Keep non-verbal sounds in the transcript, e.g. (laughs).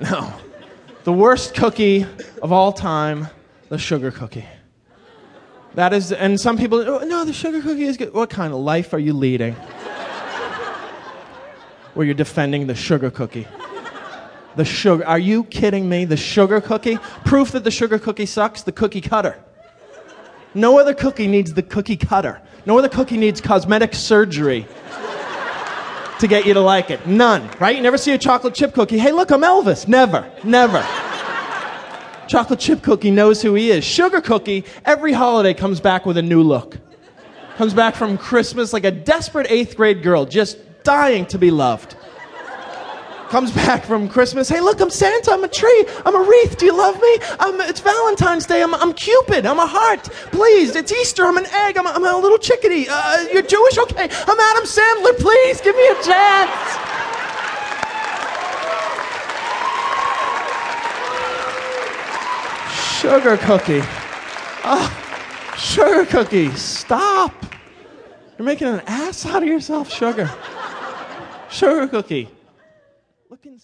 No. The worst cookie of all time, the sugar cookie. That is, and some people, oh, no, the sugar cookie is good. What kind of life are you leading? Where you're defending the sugar cookie. The sugar, are you kidding me? The sugar cookie? Proof that the sugar cookie sucks? The cookie cutter. No other cookie needs the cookie cutter. No other cookie needs cosmetic surgery to get you to like it. None, right? You never see a chocolate chip cookie. Hey, look, I'm Elvis. Never, never. chocolate chip cookie knows who he is. Sugar cookie, every holiday comes back with a new look. Comes back from Christmas like a desperate eighth grade girl, just dying to be loved comes (laughs) back from Christmas. Hey, look, I'm Santa. I'm a tree. I'm a wreath. Do you love me? I'm, it's Valentine's Day. I'm, I'm Cupid. I'm a heart. Please. It's Easter. I'm an egg. I'm a, I'm a little chickadee. Uh, you're Jewish? Okay. I'm Adam Sandler. Please give me a chance. Sugar cookie. Oh, sugar cookie. Stop. You're making an ass out of yourself, sugar. Sugar cookie. Looking